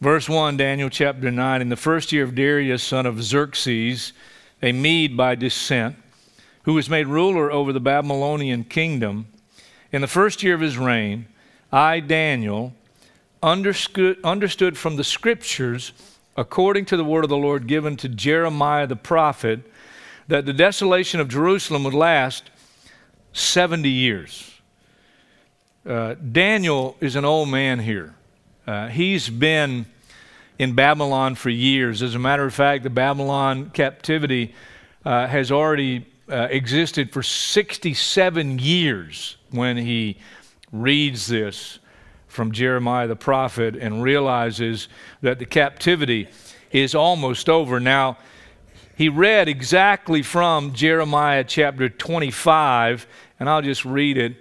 Verse 1, Daniel chapter 9. In the first year of Darius, son of Xerxes, a Mede by descent, who was made ruler over the Babylonian kingdom, in the first year of his reign, I, Daniel, understood, from the scriptures, according to the word of the Lord given to Jeremiah the prophet, that the desolation of Jerusalem would last 70 years. Uh, Daniel is an old man here. Uh, he's been in Babylon for years. As a matter of fact, the Babylon captivity uh, has already uh, existed for 67 years when he reads this from Jeremiah the prophet and realizes that the captivity is almost over. Now, he read exactly from Jeremiah chapter 25, and I'll just read it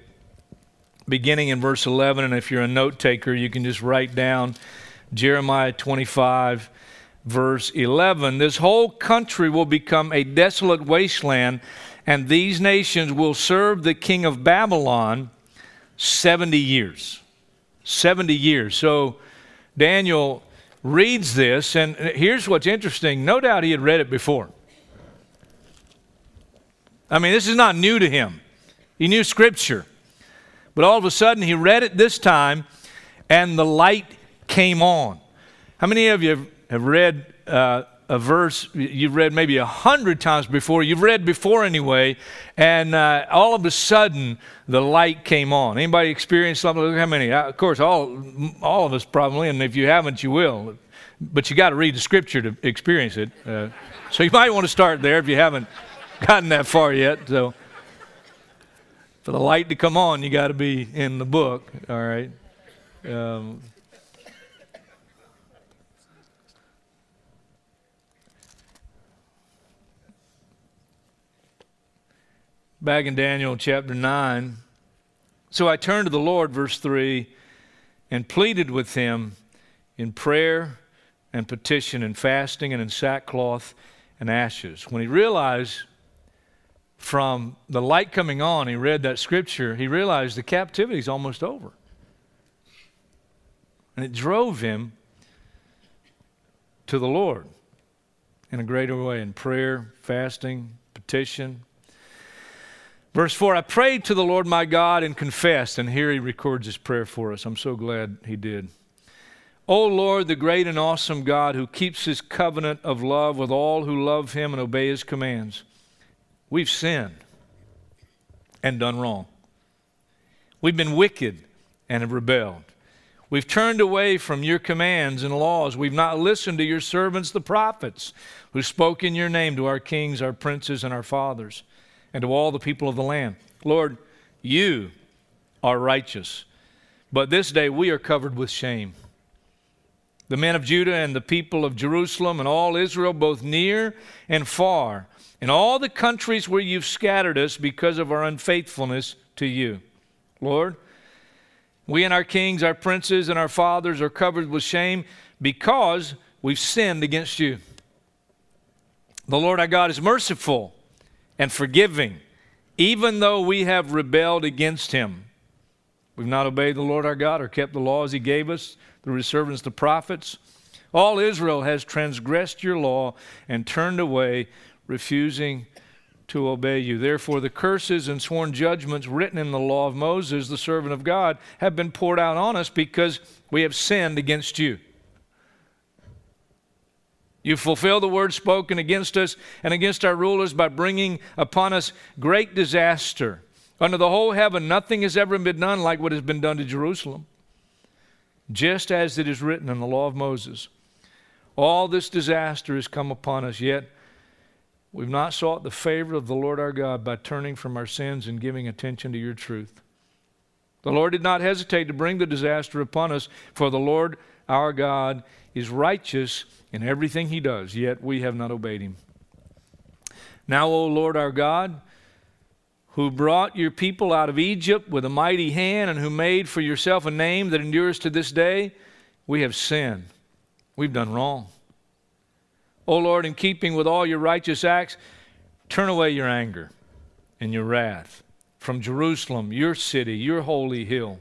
beginning in verse 11. And if you're a note taker, you can just write down Jeremiah 25, verse 11. This whole country will become a desolate wasteland, and these nations will serve the king of Babylon 70 years. 70 years. So Daniel reads this, and here's what's interesting. No doubt he had read it before. I mean, this is not new to him. He knew Scripture. But all of a sudden, he read it this time, and the light came on. How many of you have read uh, a verse you've read maybe a hundred times before? You've read before anyway, and uh, all of a sudden the light came on. Anybody experienced something? How many? Uh, of course, all all of us probably, and if you haven't, you will. But you got to read the scripture to experience it. Uh, so you might want to start there if you haven't gotten that far yet. So for the light to come on, you got to be in the book, all right? Um, back in Daniel chapter 9. So I turned to the Lord, verse 3, and pleaded with him in prayer and petition and fasting and in sackcloth and ashes. When he realized from the light coming on, he read that scripture, he realized the captivity is almost over. And it drove him to the Lord in a greater way in prayer, fasting, petition. Verse 4 I prayed to the Lord my God and confessed, and here he records his prayer for us. I'm so glad he did. O Lord, the great and awesome God who keeps his covenant of love with all who love him and obey his commands. We've sinned and done wrong. We've been wicked and have rebelled. We've turned away from your commands and laws. We've not listened to your servants, the prophets, who spoke in your name to our kings, our princes, and our fathers, and to all the people of the land. Lord, you are righteous, but this day we are covered with shame. The men of Judah and the people of Jerusalem and all Israel, both near and far, in all the countries where you've scattered us because of our unfaithfulness to you. Lord, we and our kings, our princes, and our fathers are covered with shame because we've sinned against you. The Lord our God is merciful and forgiving, even though we have rebelled against him. We've not obeyed the Lord our God or kept the laws he gave us through his servants, the prophets. All Israel has transgressed your law and turned away refusing to obey you. Therefore, the curses and sworn judgments written in the law of Moses, the servant of God, have been poured out on us because we have sinned against you. You fulfill the word spoken against us and against our rulers by bringing upon us great disaster. Under the whole heaven, nothing has ever been done like what has been done to Jerusalem. Just as it is written in the law of Moses, all this disaster has come upon us, yet We've not sought the favor of the Lord our God by turning from our sins and giving attention to your truth. The Lord did not hesitate to bring the disaster upon us, for the Lord our God is righteous in everything he does, yet we have not obeyed him. Now, O Lord our God, who brought your people out of Egypt with a mighty hand and who made for yourself a name that endures to this day, we have sinned. We've done wrong. O Lord, in keeping with all your righteous acts, turn away your anger and your wrath from Jerusalem, your city, your holy hill.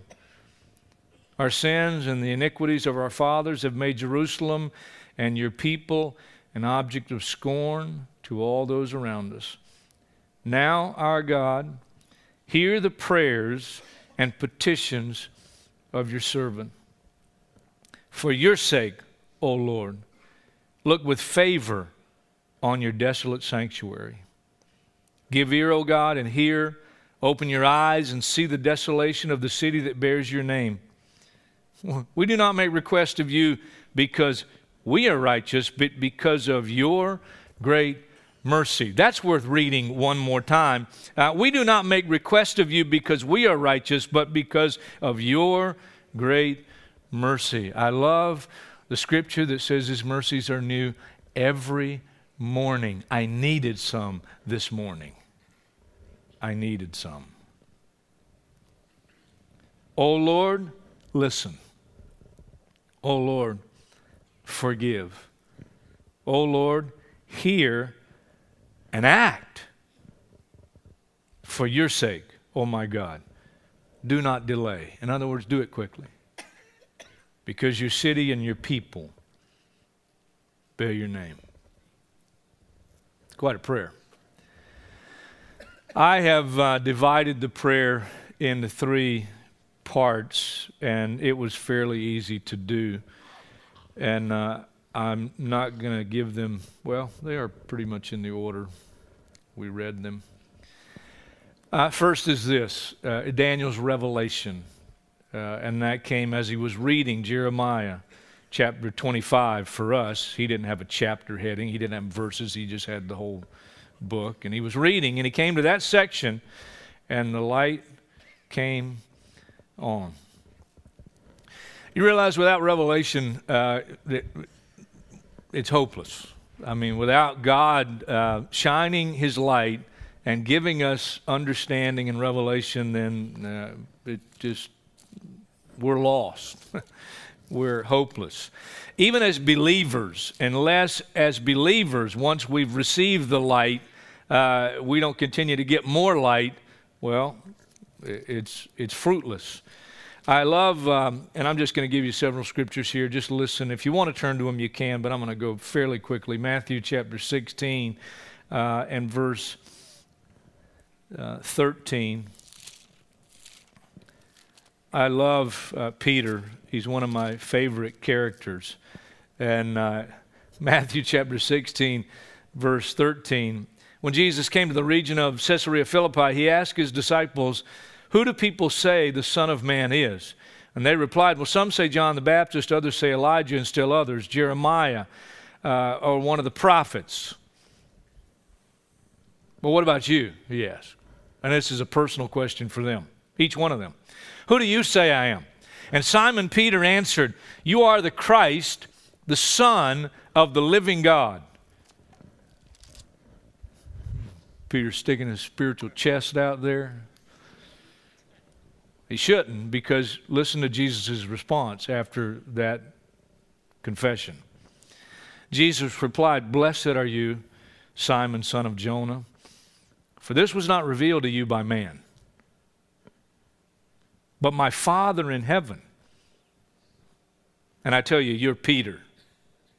Our sins and the iniquities of our fathers have made Jerusalem and your people an object of scorn to all those around us. Now, our God, hear the prayers and petitions of your servant. For your sake, O Lord, look with favor on your desolate sanctuary. Give ear, O God, and hear. Open your eyes and see the desolation of the city that bears your name. We do not make request of you because we are righteous, but because of your great mercy. That's worth reading one more time. Uh, we do not make request of you because we are righteous, but because of your great mercy. I love the scripture that says his mercies are new every morning. I needed some this morning. I needed some. Oh Lord, listen. Oh Lord, forgive. Oh Lord, hear and act for your sake, oh my God. Do not delay. In other words, do it quickly. Because your city and your people bear your name. It's quite a prayer. I have uh, divided the prayer into three parts, and it was fairly easy to do. And uh, I'm not going to give them, well, they are pretty much in the order we read them. Uh, first is this uh, Daniel's revelation. Uh, and that came as he was reading Jeremiah chapter 25 for us. He didn't have a chapter heading, he didn't have verses, he just had the whole book. And he was reading, and he came to that section, and the light came on. You realize without revelation, uh, it's hopeless. I mean, without God uh, shining His light and giving us understanding and revelation, then uh, it just, we're lost. we're hopeless. Even as believers, unless as believers, once we've received the light, uh, we don't continue to get more light, well, it's, it's fruitless. I love, um, and I'm just going to give you several scriptures here. Just listen. If you want to turn to them, you can, but I'm going to go fairly quickly. Matthew chapter 16 uh, and verse uh, 13. I love uh, Peter. He's one of my favorite characters. And uh, Matthew chapter 16, verse 13. When Jesus came to the region of Caesarea Philippi, he asked his disciples, who do people say the Son of Man is? And they replied, Well, some say John the Baptist, others say Elijah, and still others, Jeremiah, uh, or one of the prophets. Well, what about you? He asked. And this is a personal question for them, each one of them. Who do you say I am? And Simon Peter answered, You are the Christ, the Son of the living God. Peter sticking his spiritual chest out there. He shouldn't because listen to Jesus' response after that confession. Jesus replied, Blessed are you, Simon, son of Jonah, for this was not revealed to you by man, but my Father in heaven. And I tell you, you're Peter.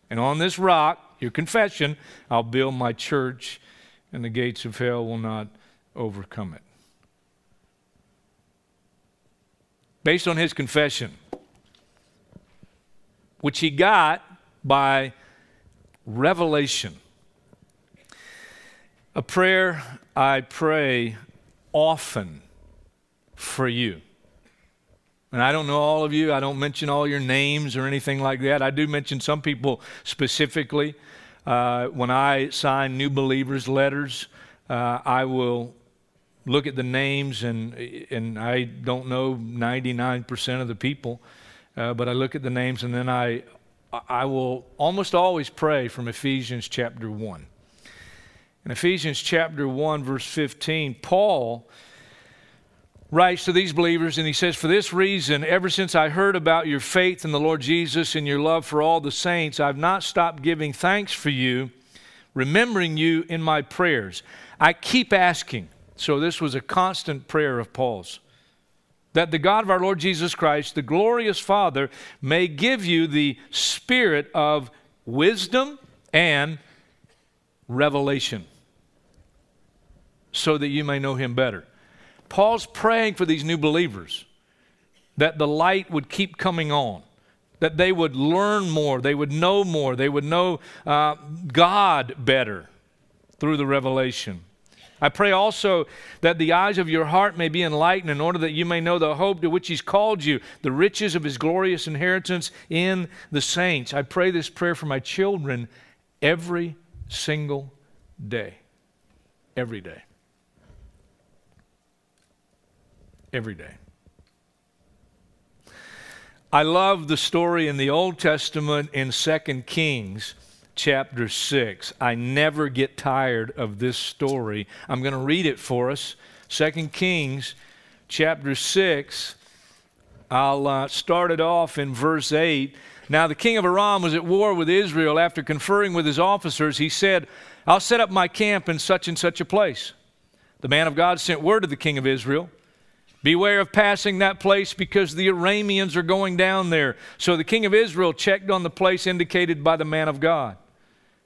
And on this rock, your confession, I'll build my church, and the gates of hell will not overcome it. based on his confession, which he got by revelation. A prayer I pray often for you. And I don't know all of you. I don't mention all your names or anything like that. I do mention some people specifically. Uh, when I sign new believers' letters, uh, I will look at the names, and, and I don't know 99% of the people, uh, but I look at the names, and then I, I will almost always pray from Ephesians chapter 1. In Ephesians chapter 1, verse 15, Paul writes to these believers and he says, For this reason, ever since I heard about your faith in the Lord Jesus and your love for all the saints, I've not stopped giving thanks for you, remembering you in my prayers. I keep asking so this was a constant prayer of Paul's. that the God of our Lord Jesus Christ, the glorious Father, may give you the spirit of wisdom and revelation so that you may know him better. Paul's praying for these new believers that the light would keep coming on, that they would learn more, they would know more, they would know uh, God better through the revelation. I pray also that the eyes of your heart may be enlightened in order that you may know the hope to which He's called you, the riches of His glorious inheritance in the saints. I pray this prayer for my children every single day. Every day. Every day. I love the story in the Old Testament in 2 Kings chapter 6. I never get tired of this story. I'm going to read it for us. 2 Kings chapter 6. I'll uh, start it off in verse 8. Now, the king of Aram was at war with Israel. After conferring with his officers, he said, I'll set up my camp in such and such a place. The man of God sent word to the king of Israel Beware of passing that place because the Arameans are going down there. So the king of Israel checked on the place indicated by the man of God.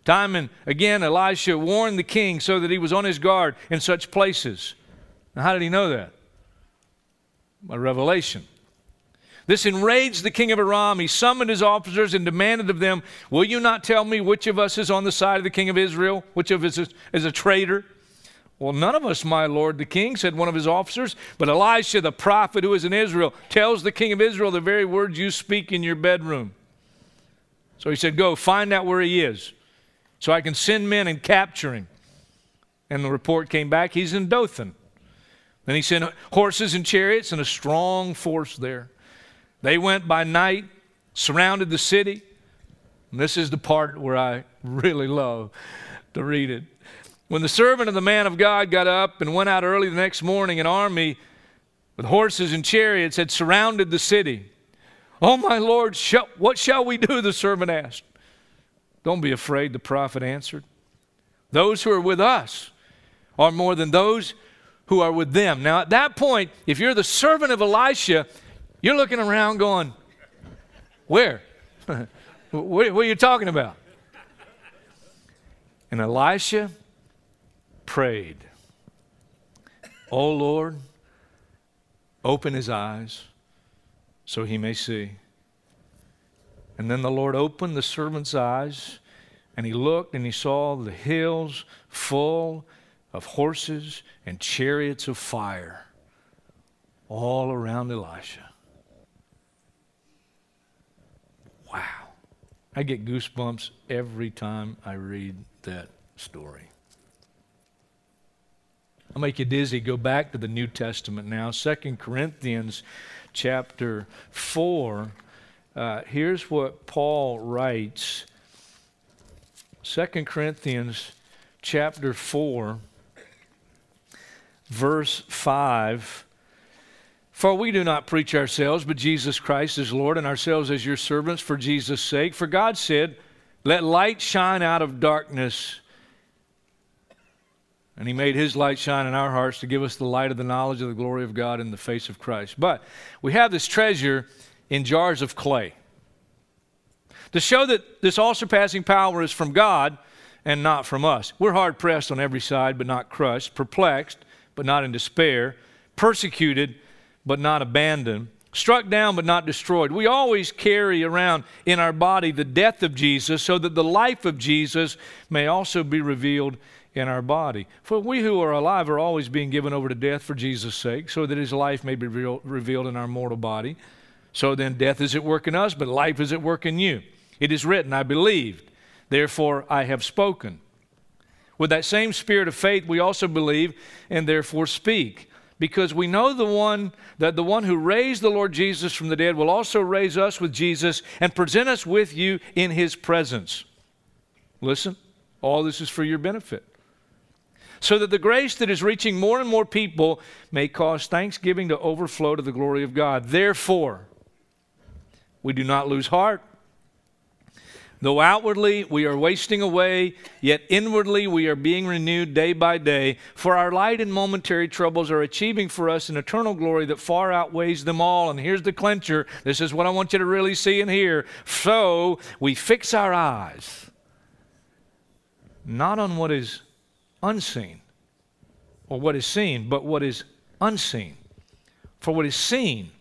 Time and again, Elisha warned the king so that he was on his guard in such places. Now, how did he know that? By revelation. This enraged the king of Aram. He summoned his officers and demanded of them, Will you not tell me which of us is on the side of the king of Israel? Which of us is, is a traitor? Well, none of us, my lord the king, said one of his officers. But Elisha, the prophet who is in Israel, tells the king of Israel the very words you speak in your bedroom. So he said, Go, find out where he is so I can send men and capture him. And the report came back he's in Dothan. Then he sent horses and chariots and a strong force there. They went by night, surrounded the city. And this is the part where I really love to read it. When the servant of the man of God got up and went out early the next morning, an army with horses and chariots had surrounded the city. Oh, my Lord, what shall we do? The servant asked. Don't be afraid, the prophet answered. Those who are with us are more than those who are with them. Now, at that point, if you're the servant of Elisha, you're looking around going, Where? what are you talking about? And Elisha prayed, Oh Lord, open his eyes so he may see. And then the Lord opened the servant's eyes, and he looked and he saw the hills full of horses and chariots of fire all around Elisha. Wow. I get goosebumps every time I read that story. I'll make you dizzy. Go back to the New Testament now. Second Corinthians chapter 4 uh, here's what Paul writes 2 Corinthians chapter 4, verse 5. For we do not preach ourselves, but Jesus Christ as Lord, and ourselves as your servants for Jesus' sake. For God said, Let light shine out of darkness. And He made His light shine in our hearts to give us the light of the knowledge of the glory of God in the face of Christ. But we have this treasure in jars of clay. To show that this all surpassing power is from God and not from us. We're hard pressed on every side, but not crushed, perplexed, but not in despair, persecuted, but not abandoned, struck down, but not destroyed. We always carry around in our body the death of Jesus so that the life of Jesus may also be revealed in our body. For we who are alive are always being given over to death for Jesus' sake, so that his life may be revealed in our mortal body. So then, death is at work in us, but life is at work in you. It is written, I believed, therefore I have spoken. With that same spirit of faith, we also believe and therefore speak, because we know the one that the one who raised the Lord Jesus from the dead will also raise us with Jesus and present us with you in his presence. Listen, all this is for your benefit. So that the grace that is reaching more and more people may cause thanksgiving to overflow to the glory of God. Therefore, we do not lose heart Though outwardly we are wasting away, yet inwardly we are being renewed day by day. For our light and momentary troubles are achieving for us an eternal glory that far outweighs them all. And here's the clincher this is what I want you to really see and hear. So we fix our eyes not on what is unseen or what is seen, but what is unseen. For what is seen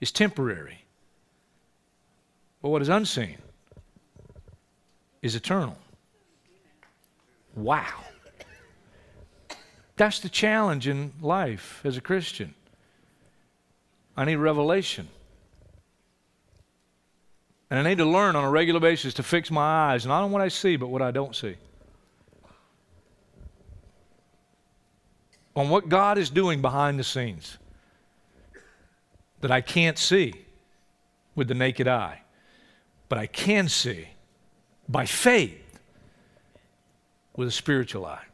is temporary, but what is unseen is eternal. Wow. That's the challenge in life as a Christian. I need revelation. And I need to learn on a regular basis to fix my eyes, not on what I see, but what I don't see. On what God is doing behind the scenes that I can't see with the naked eye, but I can see by faith with a spiritual eye.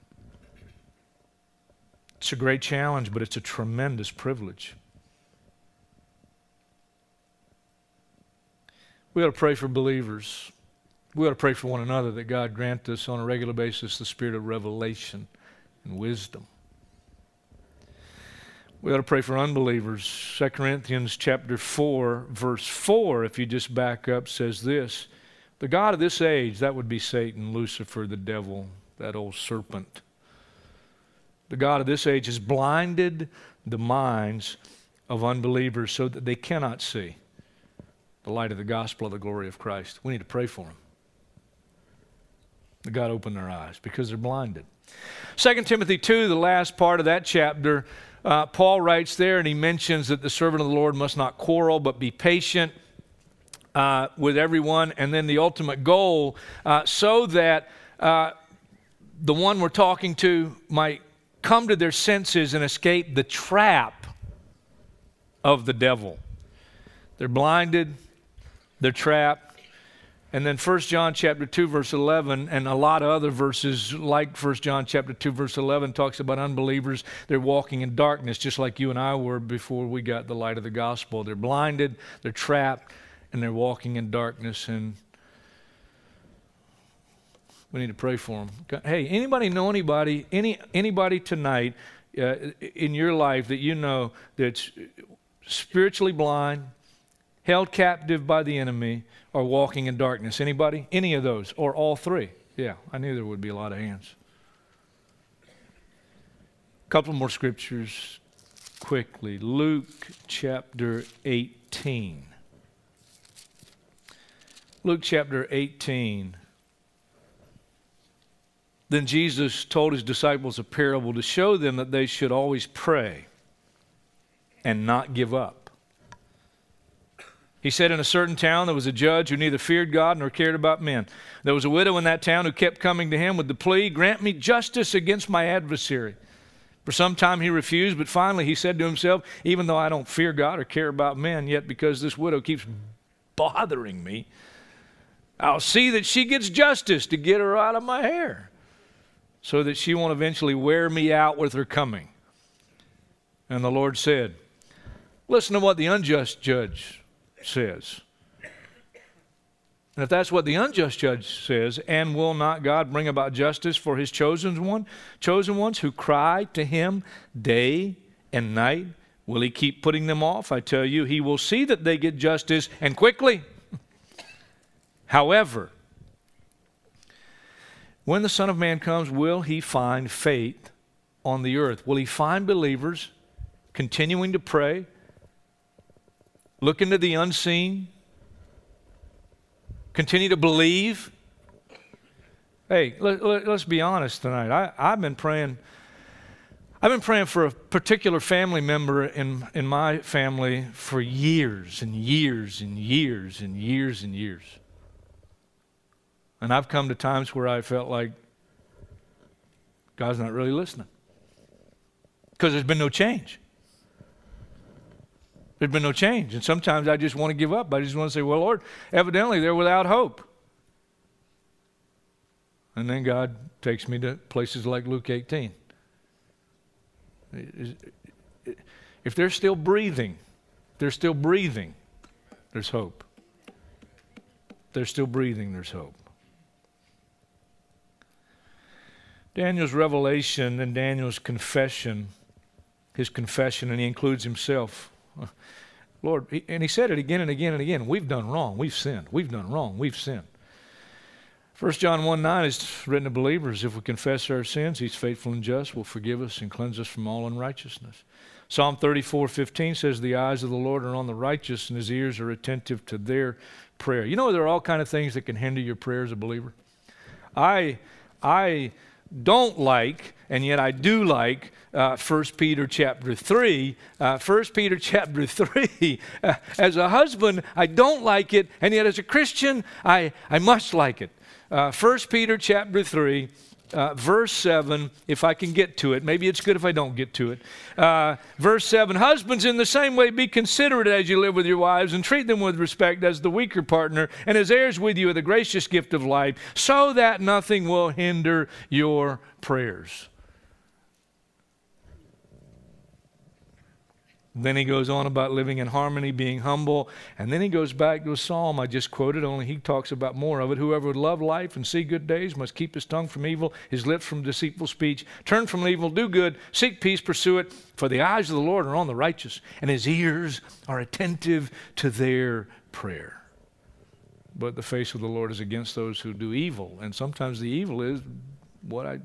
It's a great challenge, but it's a tremendous privilege. We ought to pray for believers. We ought to pray for one another that God grant us on a regular basis the spirit of revelation and wisdom. We ought to pray for unbelievers. 2 Corinthians chapter 4, verse 4, if you just back up, says this the God of this age, that would be Satan, Lucifer, the devil, that old serpent. The God of this age has blinded the minds of unbelievers so that they cannot see the light of the gospel of the glory of Christ. We need to pray for them. God open their eyes because they're blinded. 2 Timothy 2, the last part of that chapter, uh, Paul writes there and he mentions that the servant of the Lord must not quarrel but be patient uh, with everyone, and then the ultimate goal, uh, so that uh, the one we're talking to might come to their senses and escape the trap of the devil. They're blinded, they're trapped. And then 1 John chapter 2 verse 11 and a lot of other verses like 1 John chapter 2 verse 11 talks about unbelievers they're walking in darkness just like you and I were before we got the light of the gospel. They're blinded, they're trapped, and they're walking in darkness and we need to pray for them. Hey, anybody know anybody, any anybody tonight uh, in your life that you know that's spiritually blind, held captive by the enemy, or walking in darkness? Anybody? Any of those, or all three? Yeah, I knew there would be a lot of hands. A couple more scriptures quickly. Luke chapter 18. Luke chapter 18. Then Jesus told his disciples a parable to show them that they should always pray and not give up. He said, In a certain town there was a judge who neither feared God nor cared about men. There was a widow in that town who kept coming to him with the plea, Grant me justice against my adversary. For some time he refused, but finally he said to himself, Even though I don't fear God or care about men, yet because this widow keeps bothering me, I'll see that she gets justice to get her out of my hair so that she won't eventually wear me out with her coming. And the Lord said, Listen to what the unjust judge says. And if that's what the unjust judge says, and will not God bring about justice for his chosen one, chosen ones who cry to him day and night? Will he keep putting them off? I tell you, he will see that they get justice and quickly. However, when the Son of Man comes, will he find faith on the earth? Will he find believers continuing to pray, look into the unseen, continue to believe? Hey, let, us let, be honest tonight. I, I've been praying. I've been praying for a particular family member in, in my family for years and years and years and years and years. And I've come to times where I felt like God's not really listening because there's been no change. There's been no change. And sometimes I just want to give up. I just want to say, well, Lord, evidently they're without hope. And then God takes me to places like Luke 18. If they're still breathing, they're still breathing, there's hope they're still breathing, there's hope. Daniel's revelation and Daniel's confession, his confession, and he includes himself. Lord, and he said it again and again and again. We've done wrong. We've sinned. We've done wrong. We've sinned. 1 John 1 9 is written to believers if we confess our sins, he's faithful and just, will forgive us and cleanse us from all unrighteousness. Psalm 34 15 says, The eyes of the Lord are on the righteous, and his ears are attentive to their prayer. You know, there are all kind of things that can hinder your prayer as a believer. I, I don't like, and yet I do like, uh, 1 Peter chapter 3. Uh, 1 Peter chapter 3. Uh, as a husband, I don't like it, and yet as a Christian, I, I must like it. Uh, 1 Peter chapter 3, uh, verse 7, if I can get to it. Maybe it's good if I don't get to it. Uh, verse 7 Husbands, in the same way, be considerate as you live with your wives and treat them with respect as the weaker partner and as heirs with you of the gracious gift of life, so that nothing will hinder your prayers. Then he goes on about living in harmony, being humble. And then he goes back to a psalm I just quoted, only he talks about more of it. Whoever would love life and see good days must keep his tongue from evil, his lips from deceitful speech. Turn from evil, do good, seek peace, pursue it. For the eyes of the Lord are on the righteous, and his ears are attentive to their prayer. But the face of the Lord is against those who do evil. And sometimes the evil is what I,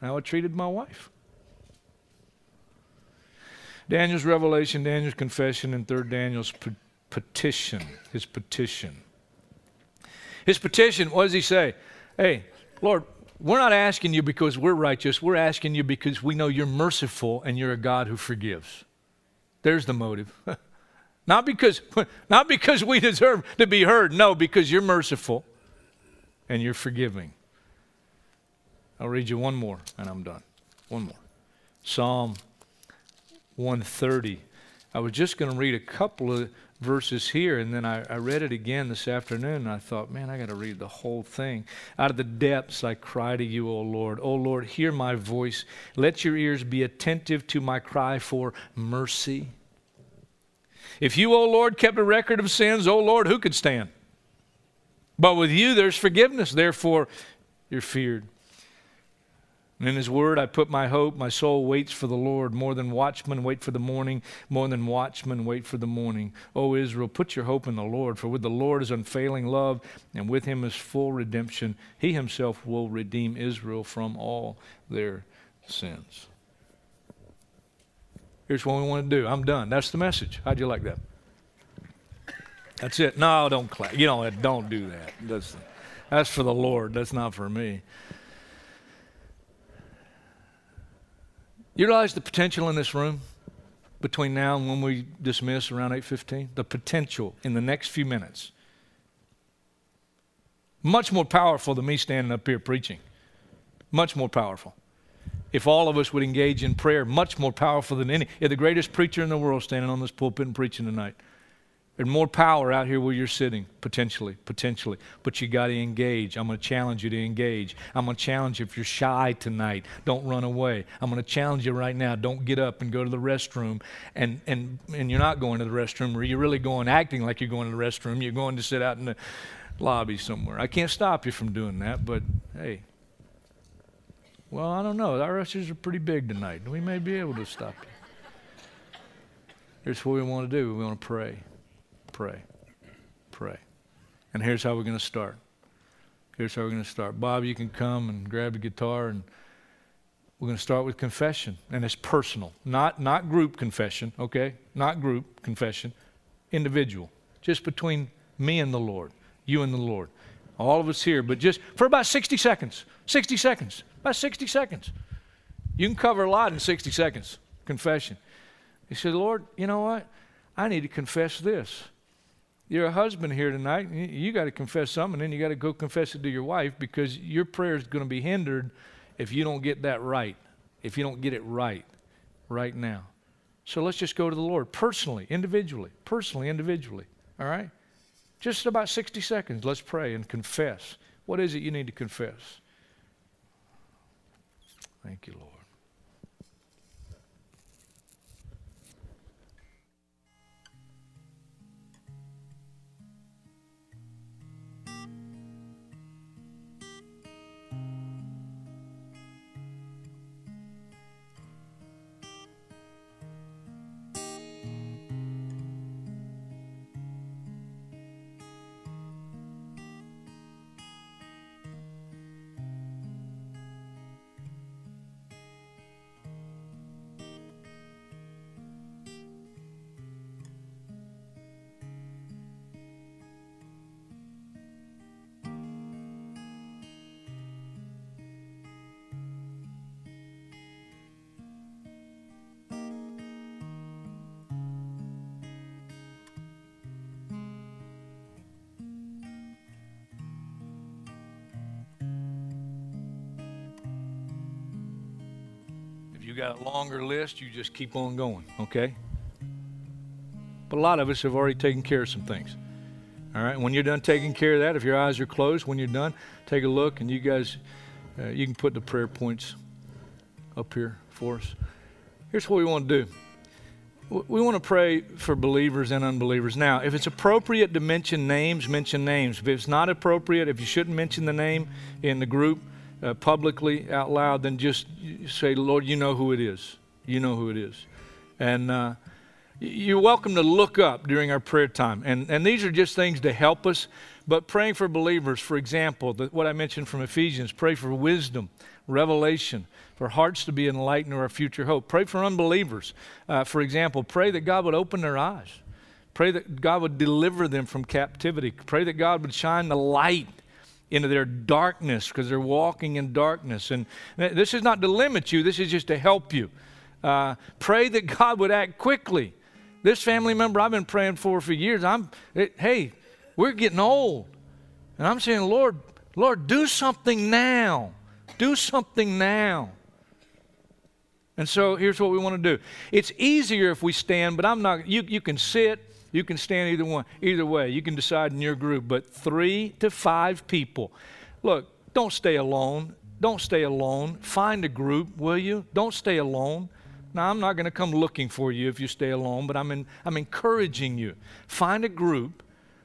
how I treated my wife. Daniel's revelation, Daniel's confession, and third Daniel's pe- petition, his petition. His petition, what does he say? Hey, Lord, we're not asking you because we're righteous. We're asking you because we know you're merciful and you're a God who forgives. There's the motive. not because not because we deserve to be heard. No, because you're merciful and you're forgiving. I'll read you one more and I'm done. One more. Psalm 130. I was just going to read a couple of verses here, and then I, I read it again this afternoon, and I thought, man, I got to read the whole thing. Out of the depths I cry to you, O Lord. O Lord, hear my voice. Let your ears be attentive to my cry for mercy. If you, O Lord, kept a record of sins, O Lord, who could stand? But with you there's forgiveness, therefore you're feared. And in His Word, I put my hope. My soul waits for the Lord. More than watchmen wait for the morning. More than watchmen wait for the morning. O Israel, put your hope in the Lord. For with the Lord is unfailing love, and with Him is full redemption. He Himself will redeem Israel from all their sins. Here's what we want to do. I'm done. That's the message. How'd you like that? That's it. No, don't clap. You know, don't do that. That's, that's for the Lord. That's not for me. You realize the potential in this room between now and when we dismiss around 8:15? The potential in the next few minutes. Much more powerful than me standing up here preaching. Much more powerful. If all of us would engage in prayer, much more powerful than any. You're the greatest preacher in the world standing on this pulpit and preaching tonight. There's more power out here where you're sitting, potentially, potentially. But you got to engage. I'm going to challenge you to engage. I'm going to challenge you if you're shy tonight, don't run away. I'm going to challenge you right now, don't get up and go to the restroom. And, and, and you're not going to the restroom, or you're really going acting like you're going to the restroom. You're going to sit out in the lobby somewhere. I can't stop you from doing that, but hey. Well, I don't know. Our ushers are pretty big tonight. We may be able to stop you. Here's what we want to do we want to pray pray. Pray. And here's how we're going to start. Here's how we're going to start. Bob, you can come and grab the guitar and we're going to start with confession. And it's personal. Not not group confession okay? Not group confession. Individual. Just between me and the lord. You and the lord. All of us here but just for about 60 seconds. 60 seconds. About 60 seconds. You can cover a lot in 60 seconds. Confession. He said lord you know what? I need to confess this you're a husband here tonight, you got to confess something, and then you got to go confess it to your wife because your prayer is going to be hindered if you don't get that right, if you don't get it right, right now. So let's just go to the Lord personally, individually, personally, individually. All right? Just about 60 seconds. Let's pray and confess. What is it you need to confess? Thank you, Lord. You got a longer list, you just keep on going, okay? But a lot of us have already taken care of some things. All right, when you're done taking care of that, if your eyes are closed, when you're done, take a look and you guys, uh, you can put the prayer points up here for us. Here's what we want to do we want to pray for believers and unbelievers. Now, if it's appropriate to mention names, mention names. If it's not appropriate, if you shouldn't mention the name in the group uh, publicly out loud, then just say, Lord, you know who it is. You know who it is. And uh, you're welcome to look up during our prayer time. And, and these are just things to help us. But praying for believers, for example, the, what I mentioned from Ephesians, pray for wisdom, revelation, for hearts to be enlightened or our future hope. Pray for unbelievers. Uh, for example, pray that God would open their eyes. Pray that God would deliver them from captivity. Pray that God would shine the light into their darkness because they're walking in darkness. And this is not to limit you, this is just to help you. Uh, pray that God would act quickly. This family member I've been praying for for years, I'm, it, hey, we're getting old. And I'm saying, Lord, Lord, do something now. Do something now. And so here's what we want to do. It's easier if we stand, but I'm not, you, you can sit, you can stand either one, either way. You can decide in your group, but three to five people. Look, don't stay alone. Don't stay alone. Find a group, will you? Don't stay alone. Now, I'm not going to come looking for you if you stay alone, but I'm, in, I'm encouraging you. Find a group,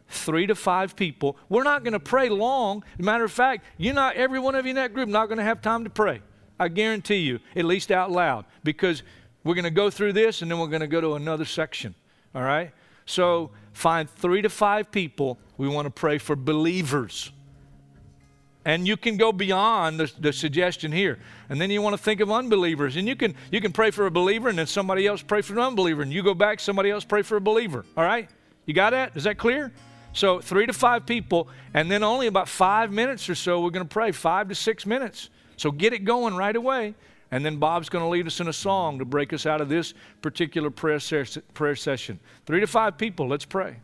three to five people. We're not going to pray long. Matter of fact, you're not, every one of you in that group, not going to have time to pray. I guarantee you, at least out loud, because we're going to go through this and then we're going to go to another section. All right? So find three to five people. We want to pray for believers. And you can go beyond the, the, suggestion here. And then you want to think of unbelievers. And you can, you can pray for a believer and then somebody else pray for an unbeliever. And you go back, somebody else pray for a believer. All right? You got that? Is that clear? So three to five people, and then only about five minutes or so, we're going to pray, five to six minutes. So get it going right away. And then Bob's going to lead us in a song to break us out of this particular prayer, prayer session. Three to five people, let's pray.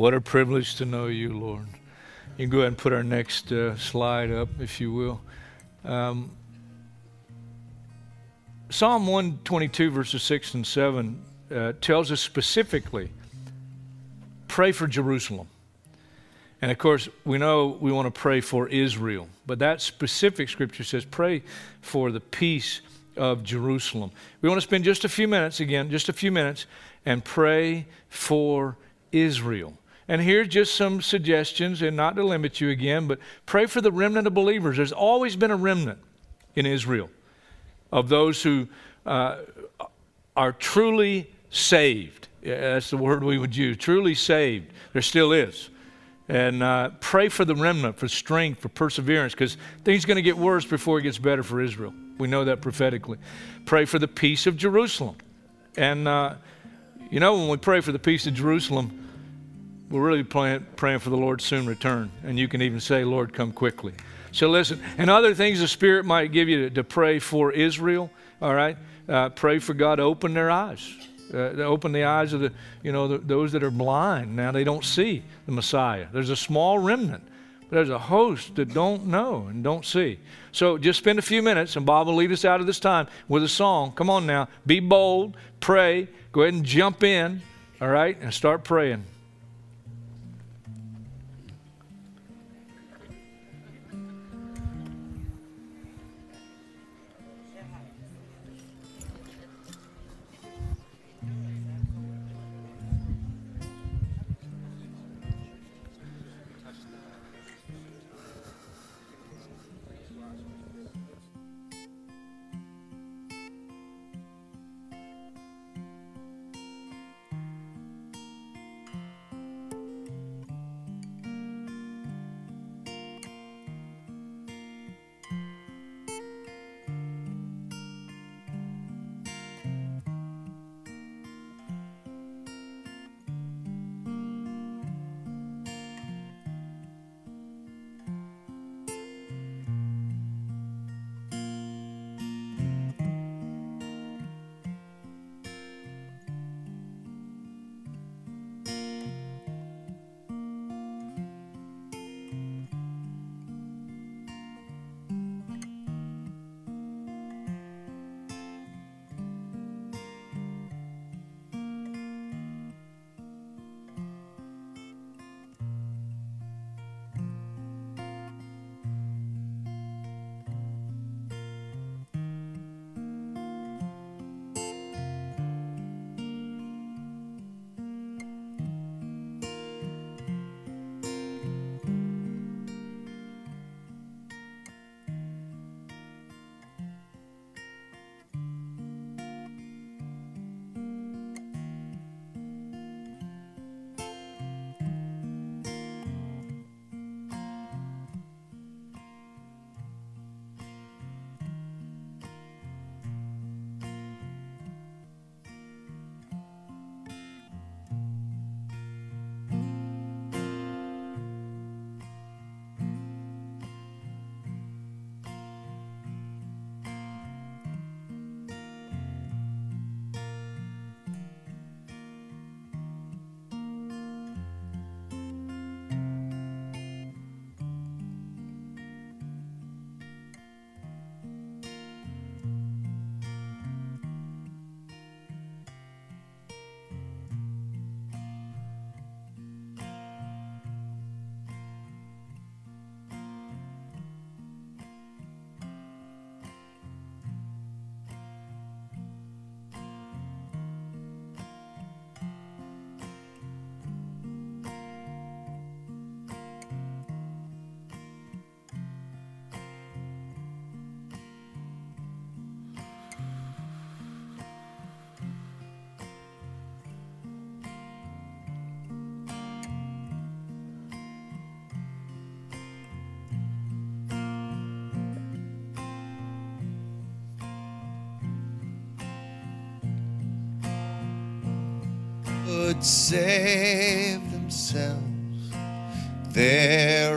What a privilege to know you, Lord. You can go ahead and put our next uh, slide up, if you will. Um, Psalm 122, verses 6 and 7, uh, tells us specifically pray for Jerusalem. And of course, we know we want to pray for Israel, but that specific scripture says pray for the peace of Jerusalem. We want to spend just a few minutes, again, just a few minutes, and pray for Israel. And here's just some suggestions, and not to limit you again, but pray for the remnant of believers. There's always been a remnant in Israel of those who uh, are truly saved. Yeah, that's the word we would use truly saved. There still is. And uh, pray for the remnant, for strength, for perseverance, because things are going to get worse before it gets better for Israel. We know that prophetically. Pray for the peace of Jerusalem. And, uh, you know, when we pray for the peace of Jerusalem, we're really praying, praying for the Lord's soon return. And you can even say, Lord, come quickly. So listen, and other things the Spirit might give you to, to pray for Israel, all right? Uh, pray for God to open their eyes. Uh, open the eyes of the, you know, the, those that are blind. Now they don't see the Messiah. There's a small remnant, but There's a host that don't know and don't see. So just spend a few minutes, and Bob will lead us out of this time with a song. Come on now. Be bold, pray, go ahead and jump in, all right, and start praying. Could save themselves, their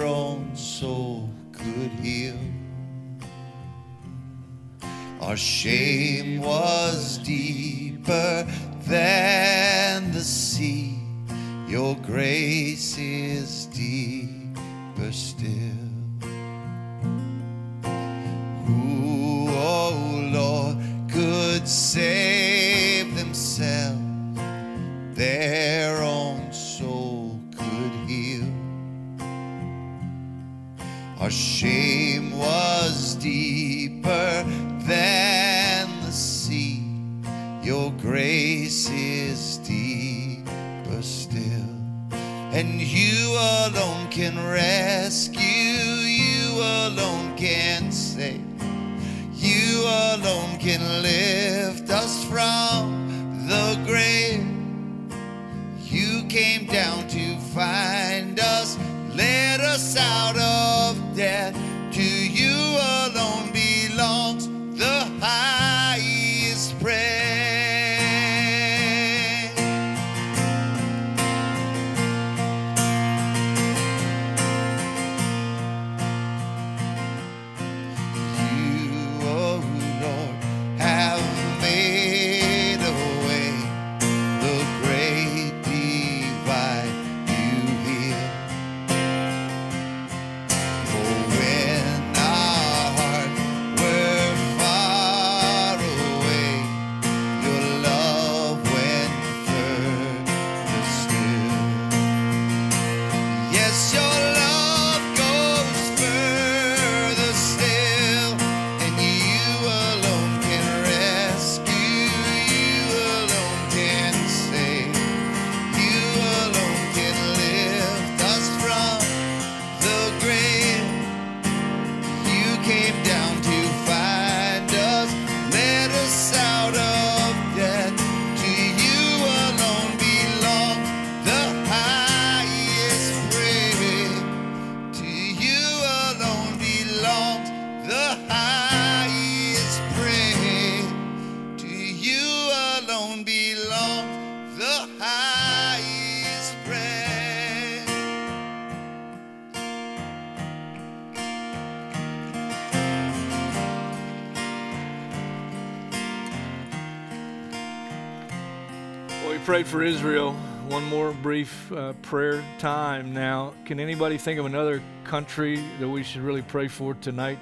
prayed for Israel. One more brief uh, prayer time now. Can anybody think of another country that we should really pray for tonight?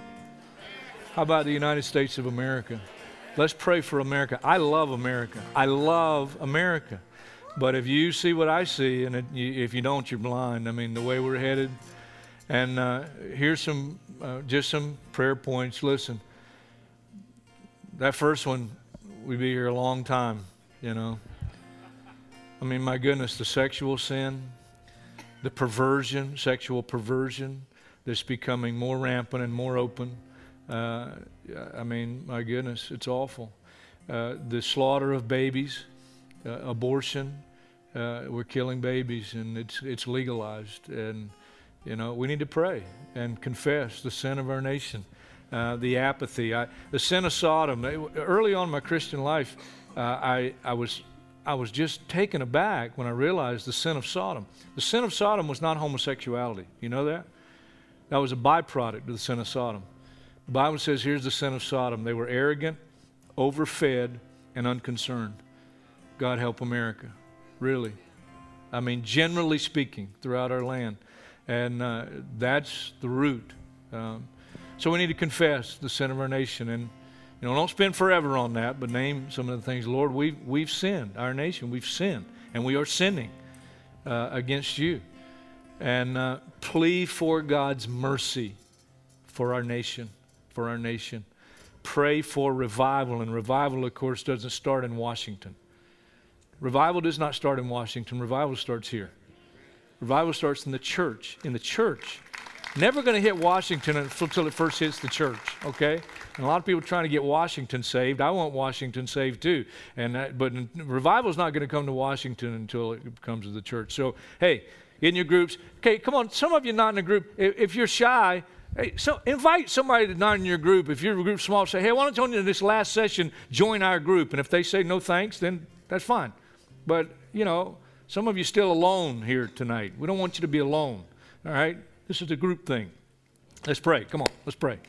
How about the United States of America? Let's pray for America. I love America. I love America. But if you see what I see, and it, you, if you don't, you're blind. I mean, the way we're headed. And uh, here's some, uh, just some prayer points. Listen, that first one, we'd be here a long time, you know. I mean, my goodness, the sexual sin, the perversion, sexual perversion that's becoming more rampant and more open. Uh, I mean, my goodness, it's awful. Uh, the slaughter of babies, uh, abortion, uh, we're killing babies, and it's it's legalized. And you know, we need to pray and confess the sin of our nation, uh, the apathy, I, the sin of Sodom. Early on in my Christian life, uh, I I was I was just taken aback when I realized the sin of Sodom. The sin of Sodom was not homosexuality. You know that? That was a byproduct of the sin of Sodom. The Bible says here's the sin of Sodom they were arrogant, overfed, and unconcerned. God help America. Really. I mean, generally speaking, throughout our land. And uh, that's the root. Um, so we need to confess the sin of our nation. And you know, don't spend forever on that, but name some of the things. Lord, we've, we've sinned. Our nation, we've sinned. And we are sinning uh, against you. And uh, plea for God's mercy for our nation, for our nation. Pray for revival. And revival, of course, doesn't start in Washington. Revival does not start in Washington. Revival starts here. Revival starts in the church. In the church. Never going to hit Washington until it first hits the church, okay? And a lot of people trying to get Washington saved. I want Washington saved too. And that, but revival is not going to come to Washington until it comes to the church. So, hey, in your groups. Okay, come on. Some of you not in a group. If, you're shy, hey, so invite somebody to not in your group. If your group small, say, hey, why don't you in this last session join our group? And if they say no thanks, then that's fine. But you know, some of you still alone here tonight. We don't want you to be alone. All right. This is a group thing. Let's pray. Come on, let's pray.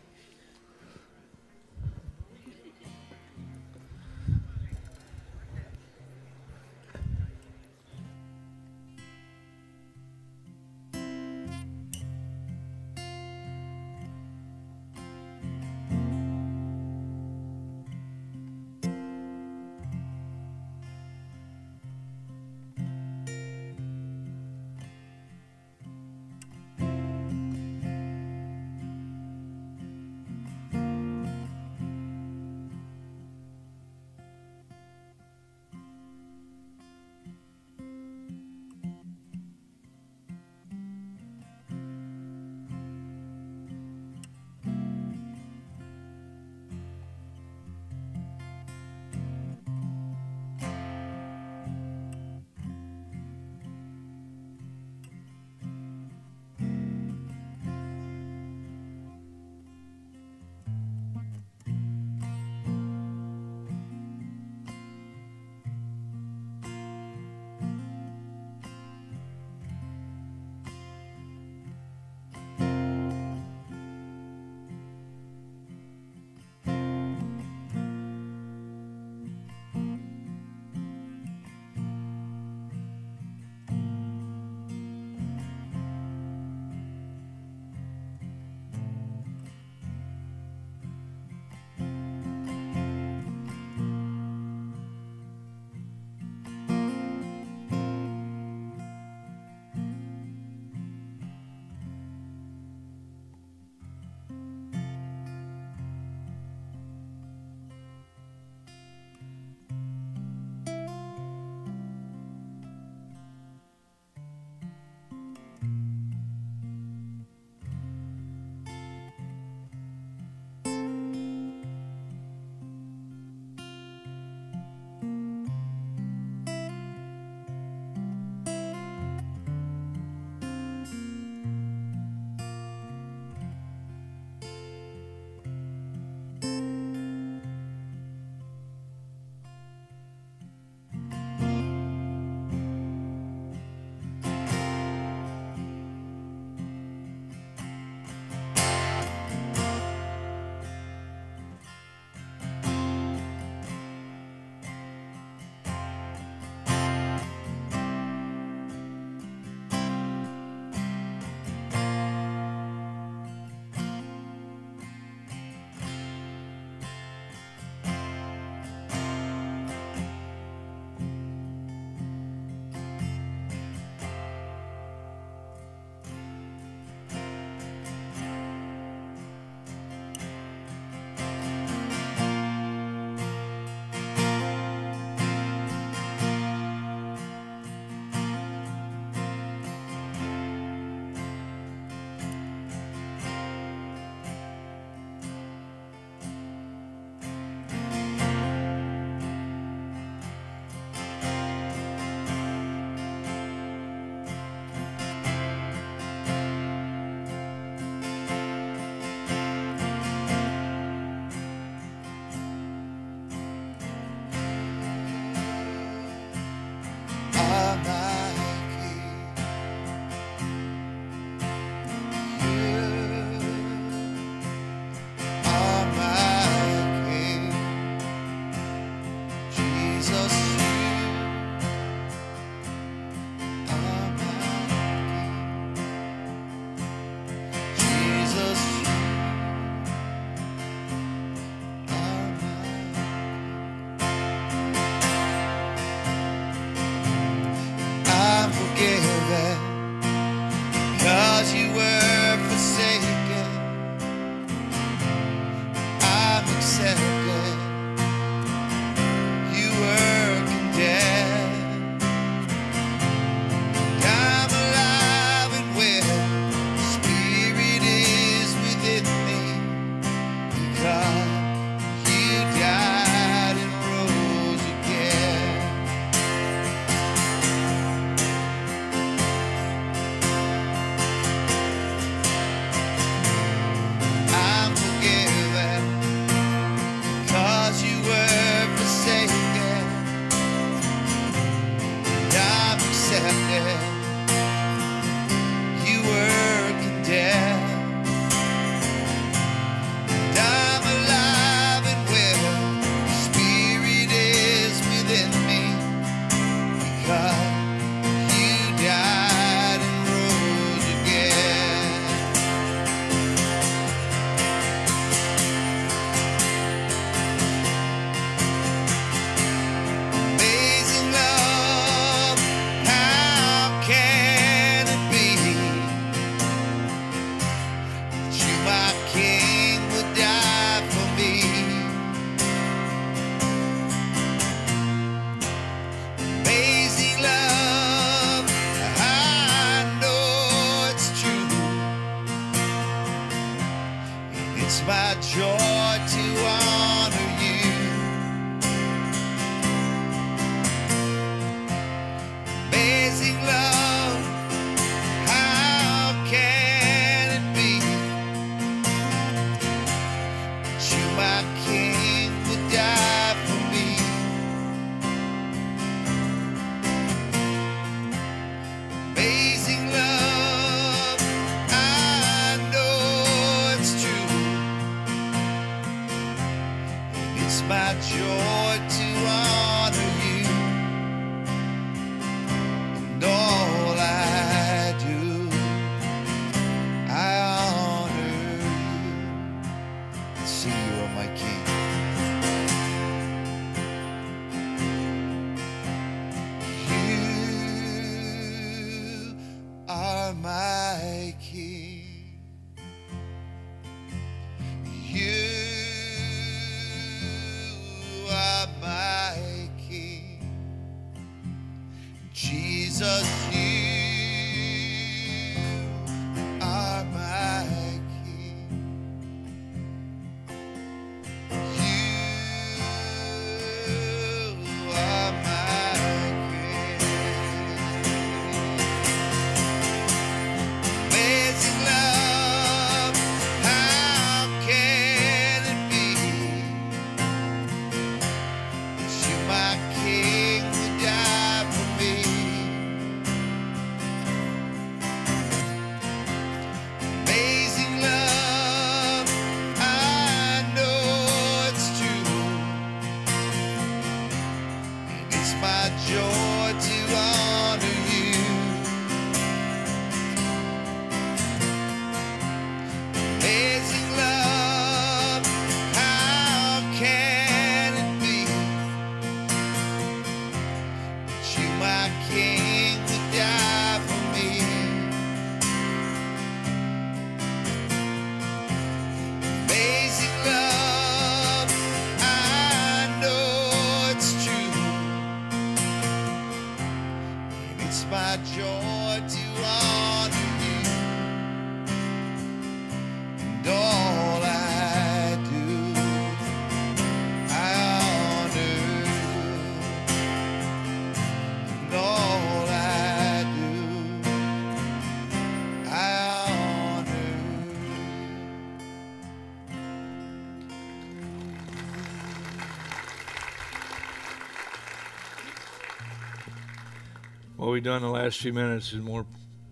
We've done the last few minutes is more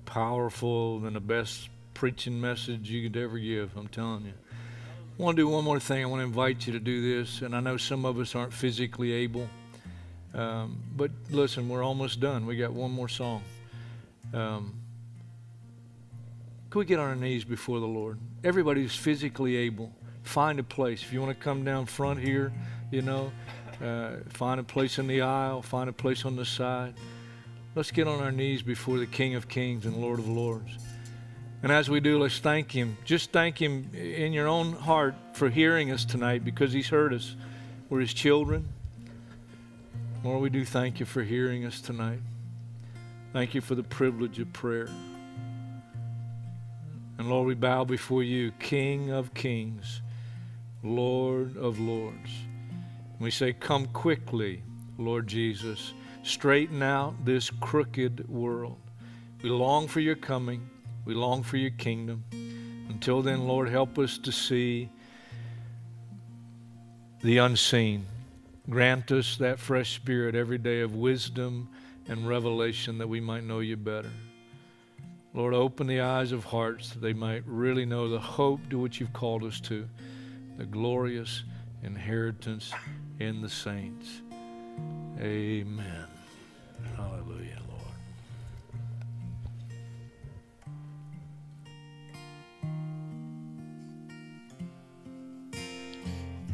powerful than the best preaching message you could ever give. I'm telling you. I want to do one more thing. I want to invite you to do this. And I know some of us aren't physically able. Um, but listen, we're almost done. We got one more song. Um, can we get on our knees before the Lord? Everybody who's physically able, find a place. If you want to come down front here, you know, uh, find a place in the aisle, find a place on the side. Let's get on our knees before the King of Kings and Lord of Lords. And as we do, let's thank Him. Just thank Him in your own heart for hearing us tonight because He's heard us. We're His children. Lord, we do thank you for hearing us tonight. Thank you for the privilege of prayer. And Lord, we bow before you, King of Kings, Lord of Lords. And We say, Come quickly, Lord Jesus. Straighten out this crooked world. We long for your coming. We long for your kingdom. Until then, Lord, help us to see the unseen. Grant us that fresh spirit every day of wisdom and revelation that we might know you better. Lord, open the eyes of hearts that they might really know the hope to which you've called us to, the glorious inheritance in the saints. Amen. Hallelujah, Lord.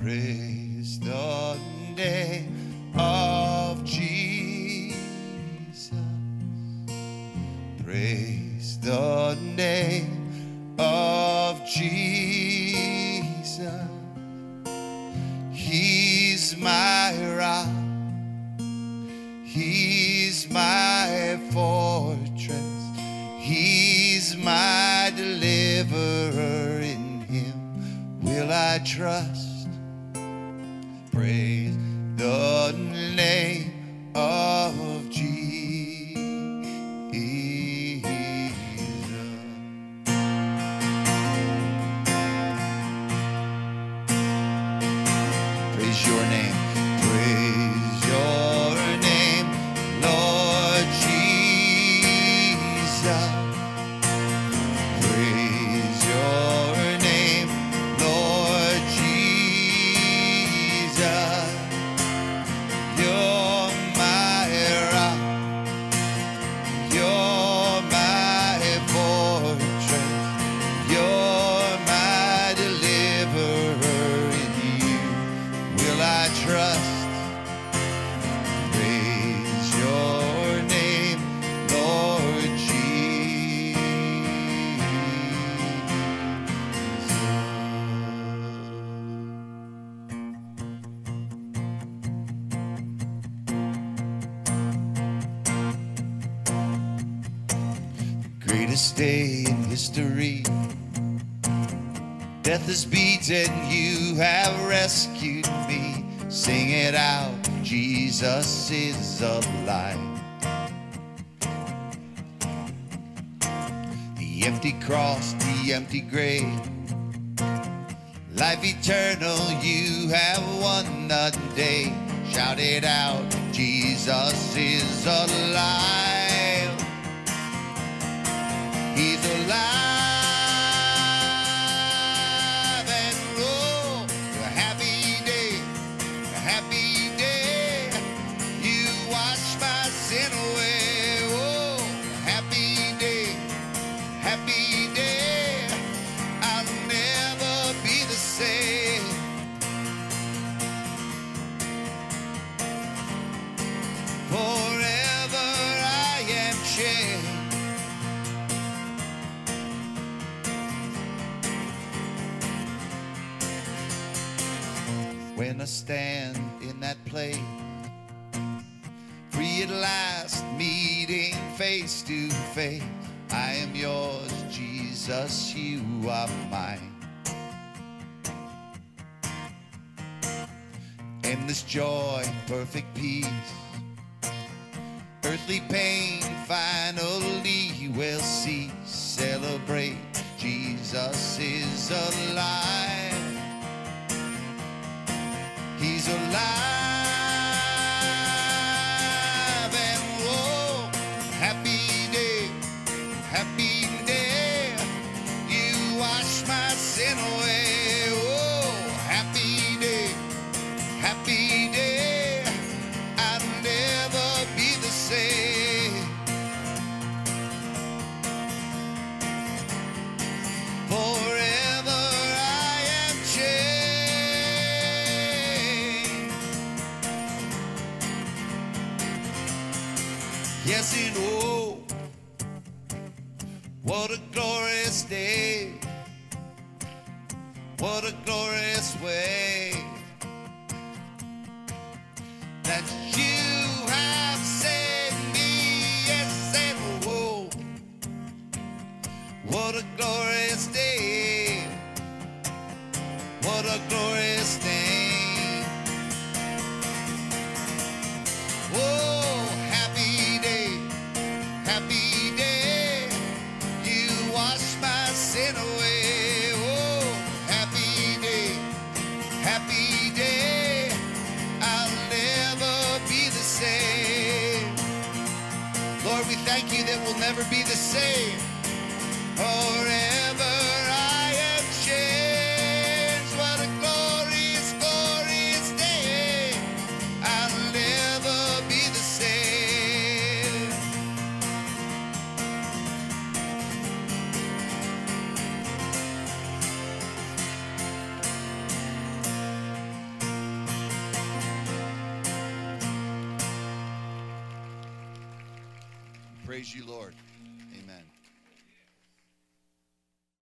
Praise the name of Jesus. Praise the name of Jesus. He's my rock. He's my fortress. He's my deliverer. In him will I trust. Praise the name of day in history. Death is beaten, you have rescued me. Sing it out, Jesus is alive. The empty cross, the empty grave. Life eternal, you have won the day. Shout it out, Jesus is alive. faith. I am yours, Jesus, you are mine. Endless joy, perfect peace, earthly pain finally will